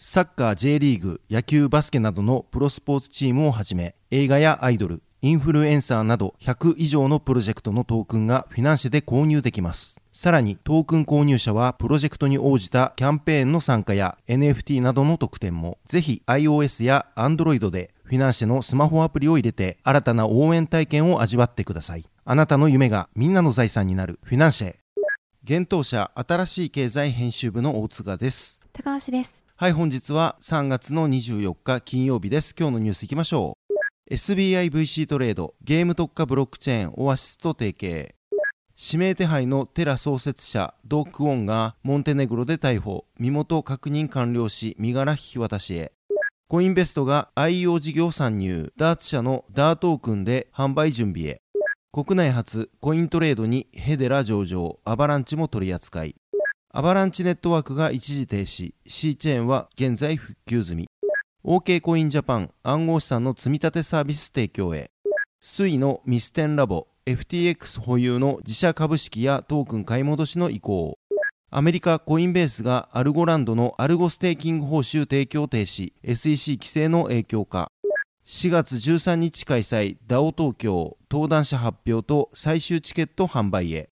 サッカー J リーグ野球バスケなどのプロスポーツチームをはじめ映画やアイドルインフルエンサーなど100以上のプロジェクトのトークンがフィナンシェで購入できます。さらにトークン購入者はプロジェクトに応じたキャンペーンの参加や NFT などの特典もぜひ iOS や Android でフィナンシェのスマホアプリを入れて新たな応援体験を味わってください。あなたの夢がみんなの財産になるフィナンシェ。現当社新しい経済編集部の大塚です。高橋です。はい、本日は3月の24日金曜日です。今日のニュースいきましょう。SBIVC トレード、ゲーム特化ブロックチェーンオアシスと提携。指名手配のテラ創設者ドックオンがモンテネグロで逮捕、身元確認完了し身柄引き渡しへ。コインベストが IO 事業参入、ダーツ社のダートークンで販売準備へ。国内初コイントレードにヘデラ上場、アバランチも取り扱い。アバランチネットワークが一時停止、C チェーンは現在復旧済み。OK コインジャパン暗号資産の積み立てサービス提供へ。スイのミステンラボ FTX 保有の自社株式やトークン買い戻しの意向。アメリカコインベースがアルゴランドのアルゴステーキング報酬提供停止。SEC 規制の影響か4月13日開催 DAO 東京。登壇者発表と最終チケット販売へ。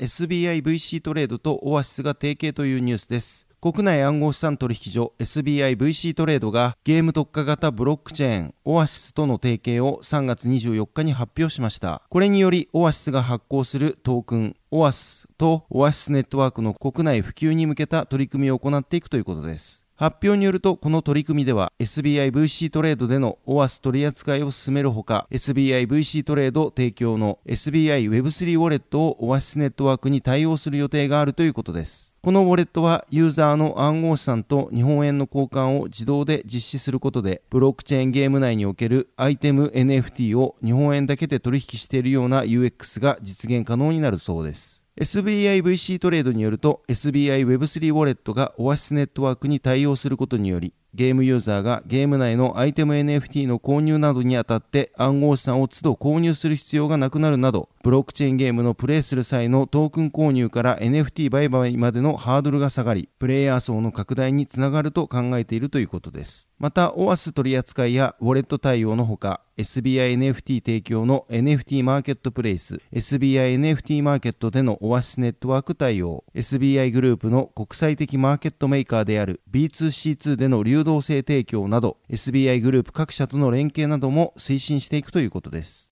SBIVC トレードとオアシスが提携というニュースです国内暗号資産取引所 SBIVC トレードがゲーム特化型ブロックチェーンオアシスとの提携を3月24日に発表しました。これによりオアシスが発行するトークンオアシスとオアシスネットワークの国内普及に向けた取り組みを行っていくということです。発表によると、この取り組みでは SBIVC トレードでの OAS 取り扱いを進めるほか、SBIVC トレード提供の SBI Web3 ウォレットを OAS ネットワークに対応する予定があるということです。このウォレットはユーザーの暗号資産と日本円の交換を自動で実施することで、ブロックチェーンゲーム内におけるアイテム NFT を日本円だけで取引しているような UX が実現可能になるそうです。SBIVC トレードによると SBI Web3 ウォレットがオアシスネットワークに対応することによりゲームユーザーがゲーム内のアイテム NFT の購入などにあたって暗号資産を都度購入する必要がなくなるなど、ブロックチェーンゲームのプレイする際のトークン購入から NFT 売買までのハードルが下がり、プレイヤー層の拡大につながると考えているということです。また、OAS 取扱いやウォレット対応のほか、SBI NFT 提供の NFT マーケットプレイス、SBI NFT マーケットでの OAS ネットワーク対応、SBI グループの国際的マーケットメーカーである B2C2 での流流動性提供など SBI グループ各社との連携なども推進していくということです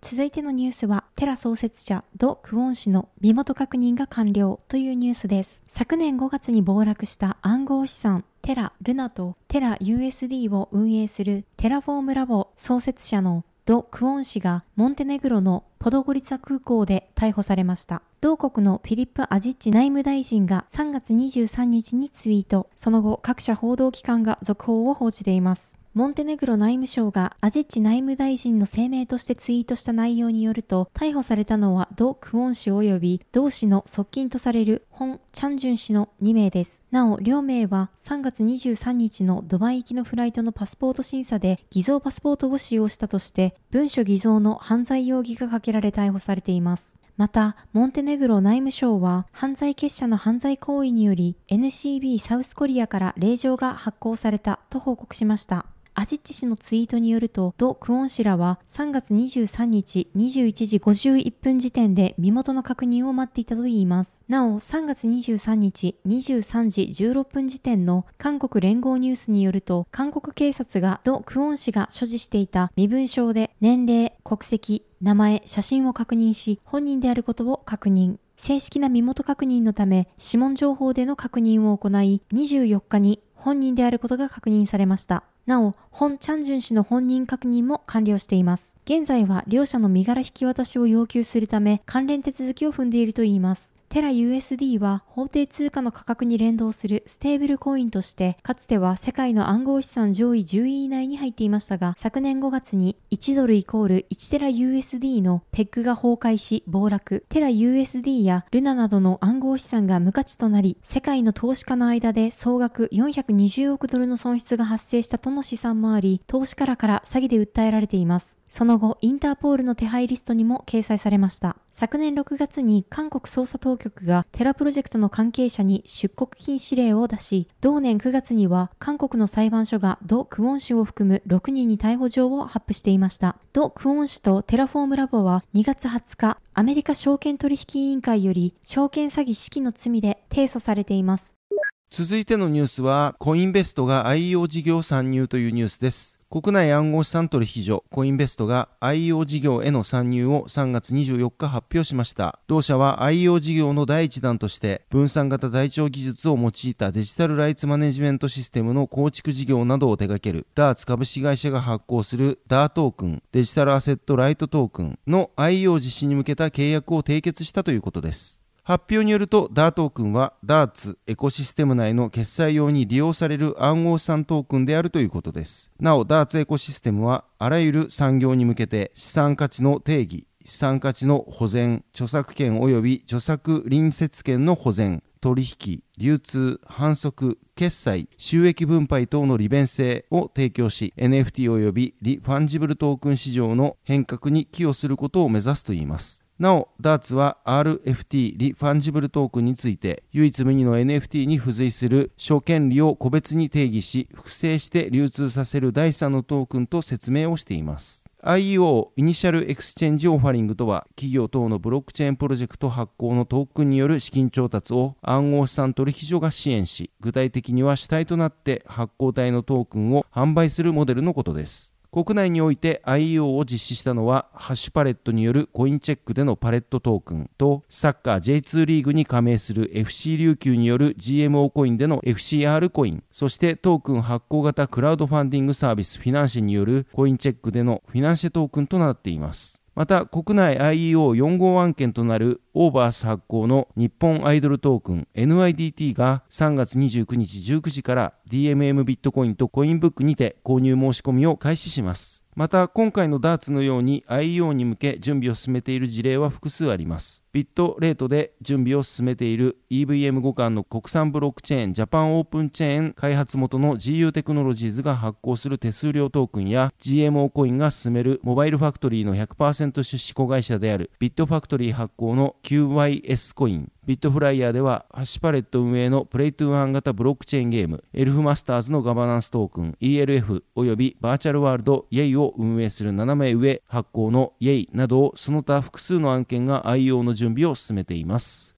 続いてのニュースは、テラ創設者ド・クォン氏の身元確認が完了というニュースです。昨年5月に暴落した暗号資産テラ・ルナとテラ USD を運営するテラフォームラボ創設者のド・クオン氏がモンテネグロのポドゴリツァ空港で逮捕されました。同国のフィリップ・アジッチ内務大臣が3月23日にツイート、その後各社報道機関が続報を報じています。モンテネグロ内務省がアジッチ内務大臣の声明としてツイートした内容によると、逮捕されたのはド・クオン氏及び同氏の側近とされるホン・チャンジュン氏の2名です。なお、両名は3月23日のドバイ行きのフライトのパスポート審査で偽造パスポートを使用したとして、文書偽造の犯罪容疑がかけられ逮捕されています。また、モンテネグロ内務省は犯罪結社の犯罪行為により NCB サウスコリアから令状が発行されたと報告しました。アジッチ氏のツイートによると、ド・クオン氏らは3月23日21時51分時点で身元の確認を待っていたといいます。なお、3月23日23時16分時点の韓国連合ニュースによると、韓国警察がド・クオン氏が所持していた身分証で年齢、国籍、名前、写真を確認し、本人であることを確認。正式な身元確認のため、指紋情報での確認を行い、24日に本人であることが確認されました。なお、本チャンジュン氏の本人確認も完了しています。現在は両者の身柄引き渡しを要求するため、関連手続きを踏んでいるといいます。テラ USD は法定通貨の価格に連動するステーブルコインとして、かつては世界の暗号資産上位10位以内に入っていましたが、昨年5月に1ドルイコール1テラ USD のペッグが崩壊し暴落、テラ USD やルナなどの暗号資産が無価値となり、世界の投資家の間で総額420億ドルの損失が発生したとの試算もあり、投資家らから詐欺で訴えられています。その後、インターポールの手配リストにも掲載されました。昨年6月に韓国捜査当局がテラプロジェクトの関係者に出国禁止令を出し、同年9月には韓国の裁判所がド・クオン氏を含む6人に逮捕状を発布していました。ド・クオン氏とテラフォームラボは2月20日、アメリカ証券取引委員会より証券詐欺指揮の罪で提訴されています。続いてのニュースは、コインベストが IO 事業参入というニュースです。国内暗号資産取引所コインベストが IO 事業への参入を3月24日発表しました。同社は IO 事業の第一弾として分散型台帳技術を用いたデジタルライツマネジメントシステムの構築事業などを手掛けるダーツ株式会社が発行するダートークンデジタルアセットライトトークンの IO 実施に向けた契約を締結したということです。発表によると、ダートークンはダーツエコシステム内の決済用に利用される暗号資産トークンであるということです。なお、ダーツエコシステムは、あらゆる産業に向けて資産価値の定義、資産価値の保全、著作権及び著作隣接権の保全、取引、流通、販促、決済、収益分配等の利便性を提供し、NFT 及びリファンジブルトークン市場の変革に寄与することを目指すといいます。なお、ダーツは RFT リファンジブルトークンについて、唯一無二の NFT に付随する諸権利を個別に定義し、複製して流通させる第三のトークンと説明をしています。IEO イニシャルエクスチェンジオファリングとは企業等のブロックチェーンプロジェクト発行のトークンによる資金調達を暗号資産取引所が支援し具体的には主体となって発行体のトークンを販売するモデルのことです国内において IEO を実施したのは、ハッシュパレットによるコインチェックでのパレットトークンと、サッカー J2 リーグに加盟する FC 琉球による GMO コインでの FCR コイン、そしてトークン発行型クラウドファンディングサービスフィナンシェによるコインチェックでのフィナンシェトークンとなっています。また国内 IEO4 号案件となるオーバース発行の日本アイドルトークン NIDT が3月29日19時から DMM ビットコインとコインブックにて購入申し込みを開始します。また今回のダーツのように IEO に向け準備を進めている事例は複数あります。ビットトレードで準備を進めている EVM 互換の国産ブロックチェーンジャパンオープンチェーン開発元の GU テクノロジーズが発行する手数料トークンや GMO コインが進めるモバイルファクトリーの100%出資子会社であるビットファクトリー発行の QYS コイン。ビットフライヤーではハッシュパレット運営のプレイトゥーアン型ブロックチェーンゲームエルフマスターズのガバナンストークン ELF およびバーチャルワールド YEI を運営する斜め上発行の YEI などをその他複数の案件が IO の準備を進めています。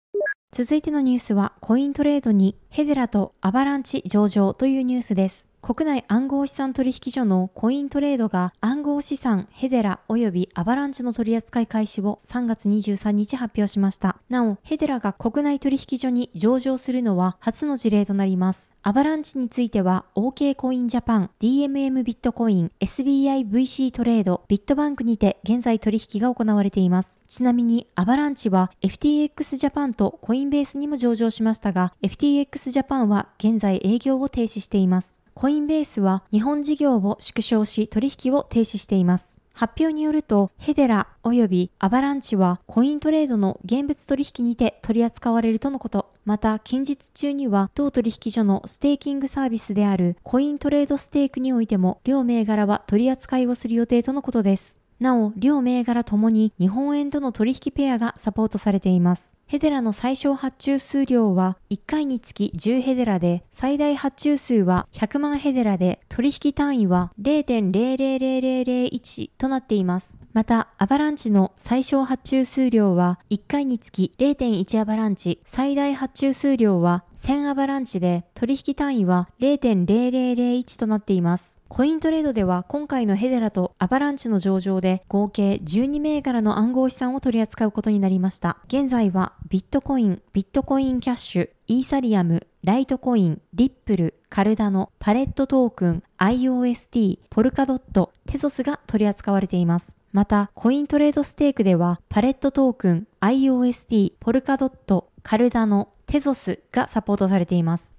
続いてのニュースは、コイントレードにヘデラとアバランチ上場というニュースです。国内暗号資産取引所のコイントレードが暗号資産ヘデラ及びアバランチの取扱い開始を3月23日発表しました。なお、ヘデラが国内取引所に上場するのは初の事例となります。アバランチについては OK コインジャパン、DMM ビットコイン、SBIVC トレード、ビットバンクにて現在取引が行われています。ちなみにアバランチは FTX ジャパンとコインベースにも上場しましたが、FTX ジャパンは現在営業を停止しています。コインベースは日本事業を縮小し取引を停止しています。発表によると、ヘデラ及びアバランチはコイントレードの現物取引にて取り扱われるとのこと。また、近日中には同取引所のステーキングサービスであるコイントレードステークにおいても両銘柄は取り扱いをする予定とのことです。なお、両銘柄ともに日本円との取引ペアがサポートされています。ヘデラの最小発注数量は1回につき10ヘデラで、最大発注数は100万ヘデラで、取引単位は0.000001となっています。また、アバランチの最小発注数量は1回につき0.1アバランチ、最大発注数量は1000アバランチで、取引単位は0.0001となっています。コイントレードでは今回のヘデラとアバランチの上場で合計12銘柄の暗号資産を取り扱うことになりました。現在はビットコイン、ビットコインキャッシュ、イーサリアム、ライトコイン、リップル、カルダノ、パレットトークン、IOST、ポルカドット、テソスが取り扱われています。また、コイントレードステークでは、パレットトークン、IOST、ポルカドット、カルダノ、テゾスがサポートされています。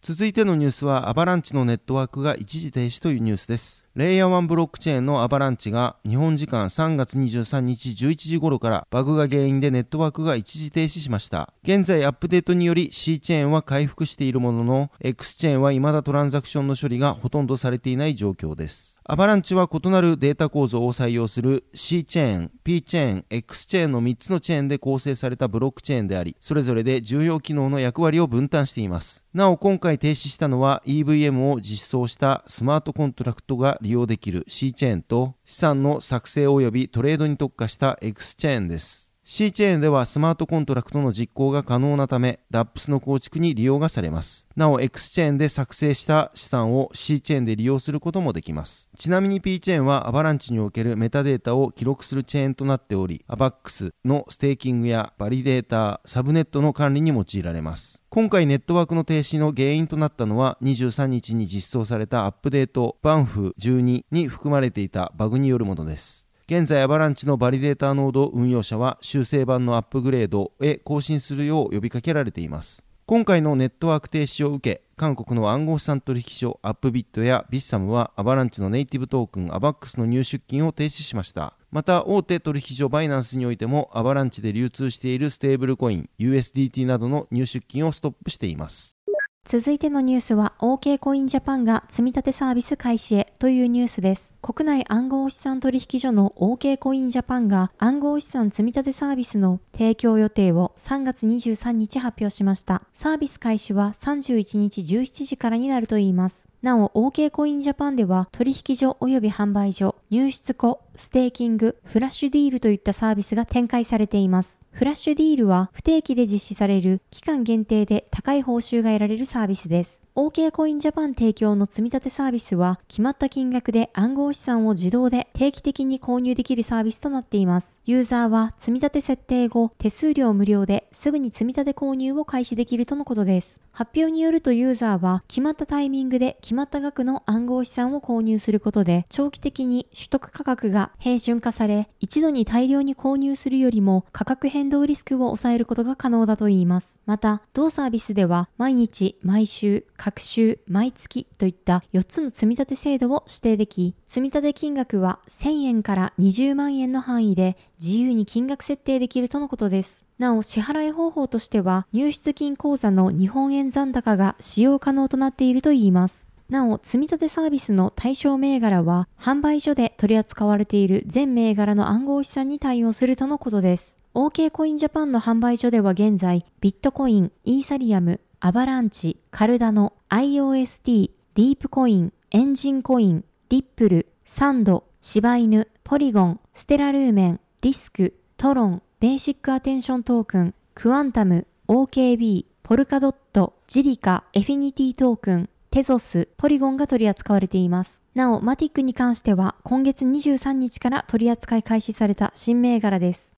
続いてのニュースはアバランチのネットワークが一時停止というニュースです。レイヤー1ブロックチェーンのアバランチが日本時間3月23日11時頃からバグが原因でネットワークが一時停止しました。現在アップデートにより C チェーンは回復しているものの X チェーンは未だトランザクションの処理がほとんどされていない状況です。アバランチは異なるデータ構造を採用する C チェーン、P チェーン、X チェーンの3つのチェーンで構成されたブロックチェーンであり、それぞれで重要機能の役割を分担しています。なお今回停止したのは EVM を実装したスマートコントラクトが利用できる C チェーンと資産の作成及びトレードに特化した X チェーンです。C チェーンではスマートコントラクトの実行が可能なため、 DApps の構築に利用がされます。なお、X チェーンで作成した資産を C チェーンで利用することもできます。ちなみに P チェーンはアバランチにおけるメタデータを記録するチェーンとなっており、 AVAX のステーキングやバリデータ、サブネットの管理に用いられます。今回ネットワークの停止の原因となったのは23日に実装されたアップデートバンフ12に含まれていたバグによるものです。現在アバランチのバリデーターノード運用者は修正版のアップグレードへ更新するよう呼びかけられています。今回のネットワーク停止を受け、韓国の暗号資産取引所アップビットやビッサムはアバランチのネイティブトークン AVAX の入出金を停止しました。また大手取引所バイナンスにおいてもアバランチで流通しているステーブルコイン USDT などの入出金をストップしています。続いてのニュースは OK コインジャパンが積み立てサービス開始へというニュースです。国内暗号資産取引所の OK コインジャパンが暗号資産積み立てサービスの提供予定を3月23日発表しました。サービス開始は31日17時からになるといいます。なお、OK コインジャパンでは取引所及び販売所、入出庫、ステーキング、フラッシュディールといったサービスが展開されています。フラッシュディールは不定期で実施される期間限定で高い報酬が得られるサービスです。OK コインジャパン提供の積み立てサービスは決まった金額で暗号資産を自動で定期的に購入できるサービスとなっています。ユーザーは積み立て設定後、手数料無料ですぐに積み立て購入を開始できるとのことです。発表によるとユーザーは決まったタイミングで決まった額の暗号資産を購入することで長期的に取得価格が平準化され一度に大量に購入するよりも価格変動リスクを抑えることが可能だといいます。また、同サービスでは毎日、毎週、各週、毎月といった4つの積み立て制度を指定でき、積み立て金額は1000円から20万円の範囲で自由に金額設定できるとのことです。なお、支払い方法としては、入出金口座の日本円残高が使用可能となっているといいます。なお、積み立てサービスの対象銘柄は、販売所で取り扱われている全銘柄の暗号資産に対応するとのことです。OK コインジャパンの販売所では現在、ビットコイン、イーサリアム、アバランチ、カルダノ、IOST、ディープコイン、エンジンコイン、リップル、サンド、柴犬、ポリゴン、ステラルーメン、リスク、トロン、ベーシックアテンショントークン、クワンタム、OKB、ポルカドット、ジリカ、エフィニティトークン、テゾス、ポリゴンが取り扱われています。なお、マティックに関しては今月23日から取り扱い開始された新銘柄です。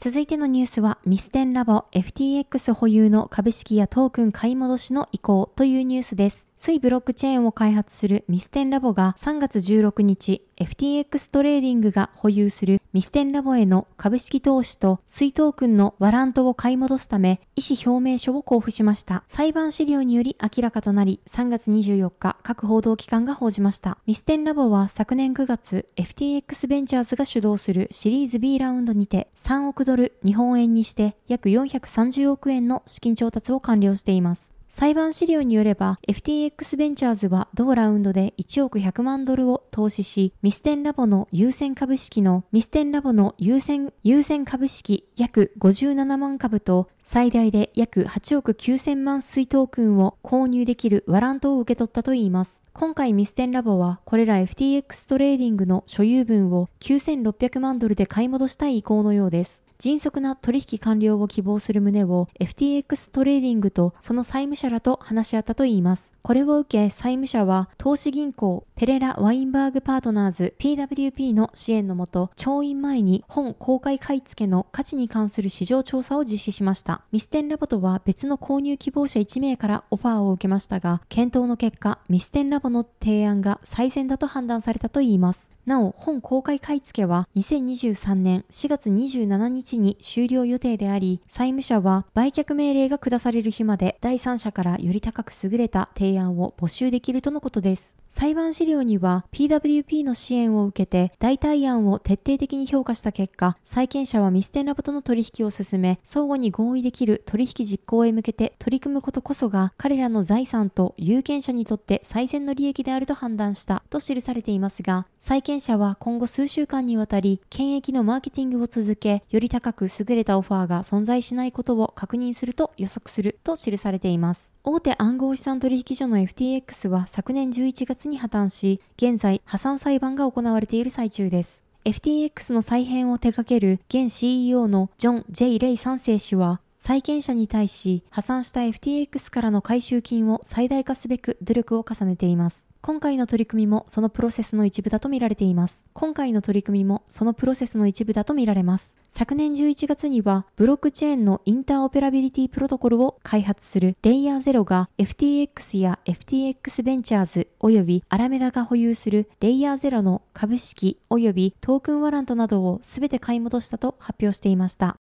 続いてのニュースは、ミステンラボ FTX 保有の株式やトークン買い戻しの意向というニュースです。 Sui ブロックチェーンを開発するミステンラボが3月16日、FTX トレーディングが保有するミステンラボへの株式投資と Sui トークンのワラントを買い戻すため、意思表明書を交付しました。裁判資料により明らかとなり、3月24日、各報道機関が報じました。ミステンラボは昨年9月、FTX ベンチャーズが主導するシリーズ B ラウンドにて3億ドル日本円にして約430億円の資金調達を完了しています。裁判資料によれば FTX ベンチャーズは同ラウンドで1億100万ドルを投資し、ミステンラボの優先株式のミステンラボの優先優先株式約57万株と最大で約8億9000万 Sui トークンを購入できるワラントを受け取ったといいます。今回ミステンラボはこれら FTX トレーディングの所有分を9600万ドルで買い戻したい意向のようです。迅速な取引完了を希望する旨を FTX トレーディングとその債務者らと話し合ったといいます。これを受け債務者は投資銀行ペレラ・ワインバーグパートナーズ PWP の支援のもと調印前に本公開買い付けの価値に関する市場調査を実施しました。ミステンラボとは別の購入希望者1名からオファーを受けましたが検討の結果ミステンラボこの提案が最善だと判断されたといいます。なお、本公開買い付けは2023年4月27日に終了予定であり、債務者は売却命令が下される日まで第三者からより高く優れた提案を募集できるとのことです。裁判資料には PWP の支援を受けて代替案を徹底的に評価した結果、債権者はミステンラボとの取引を進め、相互に合意できる取引実行へ向けて取り組むことこそが彼らの財産と有権者にとって最善の利益であると判断したと記されていますが、債権者は今後数週間にわたり、権益のマーケティングを続け、より高く優れたオファーが存在しないことを確認すると予測すると記されています。大手暗号資産取引所の FTX は昨年11月に破綻し、現在破産裁判が行われている最中です。FTX の再編を手掛ける現 CEO のジョン・ J・ レイ3世氏は債権者に対し破産した FTX からの回収金を最大化すべく努力を重ねています。今回の取り組みもそのプロセスの一部だと見られています。今回の取り組みもそのプロセスの一部だと見られます。昨年11月にはブロックチェーンのインターオペラビリティプロトコルを開発するレイヤー0が FTX や FTX ベンチャーズ及びアラメダが保有するレイヤー0の株式及びトークンワラントなどを全て買い戻したと発表していました。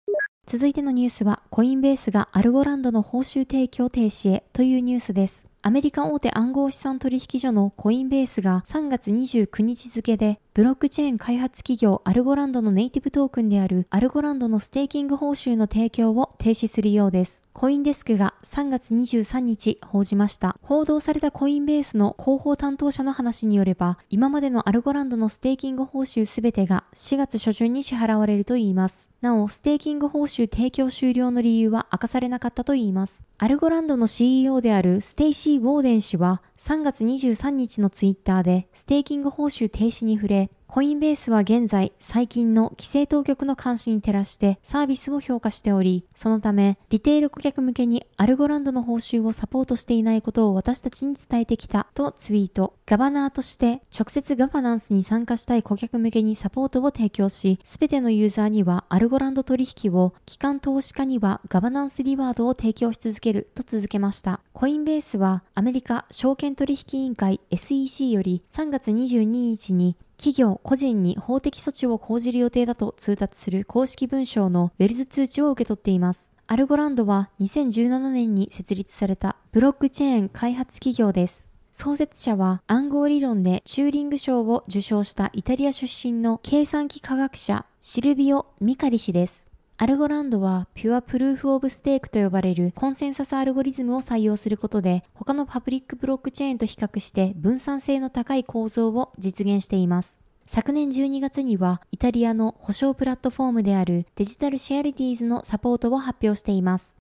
続いてのニュースは、コインベースがアルゴランドの報酬提供停止へというニュースです。アメリカ大手暗号資産取引所のコインベースが3月29日付でブロックチェーン開発企業アルゴランドのネイティブトークンであるアルゴランドのステーキング報酬の提供を停止するようです。コインデスクが3月23日報じました。報道されたコインベースの広報担当者の話によれば、今までのアルゴランドのステーキング報酬すべてが4月初旬に支払われるといいます。なお、ステーキング報酬提供終了の理由は明かされなかったといいます。アルゴランドの CEO であるステイシー・ウォーデン氏は3月23日のツイッターでステーキング報酬停止に触れ、コインベースは現在、最近の規制当局の監視に照らしてサービスを評価しており、そのため、リテール顧客向けにアルゴランドの報酬をサポートしていないことを私たちに伝えてきたとツイート。ガバナーとして直接ガバナンスに参加したい顧客向けにサポートを提供し、すべてのユーザーにはアルゴランド取引を、機関投資家にはガバナンスリワードを提供し続けると続けました。コインベースはアメリカ証券取引委員会 SEC より3月22日に企業、個人に法的措置を講じる予定だと通達する公式文書のウェルズ通知を受け取っています。アルゴランドは2017年に設立されたブロックチェーン開発企業です。創設者は暗号理論でチューリング賞を受賞したイタリア出身の計算機科学者シルビオ・ミカリ氏です。アルゴランドはピュアプルーフオブステークと呼ばれるコンセンサスアルゴリズムを採用することで他のパブリックブロックチェーンと比較して分散性の高い構造を実現しています。昨年12月にはイタリアの保証プラットフォームであるデジタルシュアリティーズのサポートを発表しています。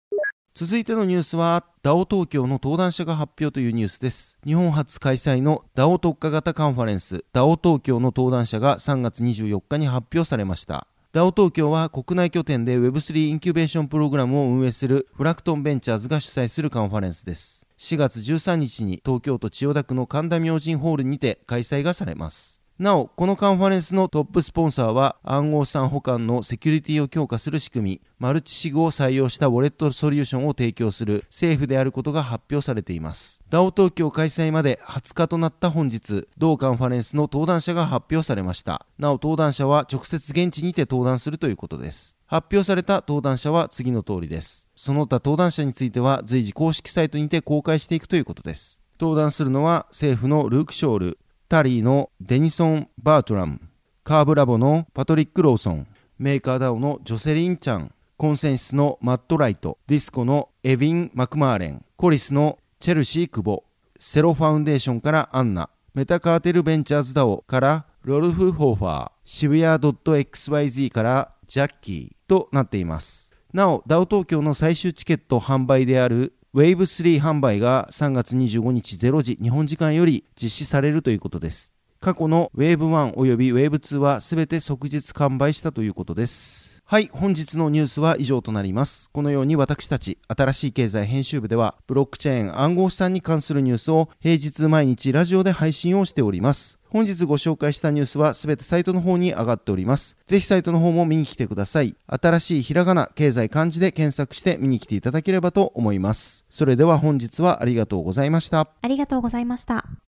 続いてのニュースは DAO 東京の登壇者が発表というニュースです。日本初開催の DAO 特化型カンファレンス DAO 東京の登壇者が3月24日に発表されました。DAO 東京は国内拠点で Web3 インキュベーションプログラムを運営するフラクトンベンチャーズが主催するカンファレンスです。4月13日に東京都千代田区の神田明神ホールにて開催がされます。なお、このカンファレンスのトップスポンサーは暗号資産保管のセキュリティを強化する仕組み、マルチシグを採用したウォレットソリューションを提供する政府であることが発表されています。DAO 東京開催まで20日となった本日、同カンファレンスの登壇者が発表されました。なお、登壇者は直接現地にて登壇するということです。発表された登壇者は次の通りです。その他登壇者については随時公式サイトにて公開していくということです。登壇するのは政府のルーク・ショール、タリーのデニソン・バートラム、カーブラボのパトリック・ローソン、メーカーダウのジョセリン・ちゃん、コンセンシスのマット・ライト、ディスコのエビン・マクマーレン、コリスのチェルシー・クボ、セロファウンデーションからアンナ、メタカーテルベンチャーズダオからロルフ・ホーファー、渋谷 .xyz からジャッキーとなっています。なお、ダオ東京の最終チケット販売である Wave3 販売が3月25日0時日本時間より実施されるということです。過去の Wave1 および Wave2 はすべて即日完売したということです。はい、本日のニュースは以上となります。このように私たち、新しい経済編集部では、ブロックチェーン暗号資産に関するニュースを平日毎日ラジオで配信をしております。本日ご紹介したニュースはすべてサイトの方に上がっております。ぜひサイトの方も見に来てください。新しいひらがな、経済漢字で検索して見に来ていただければと思います。それでは本日はありがとうございました。ありがとうございました。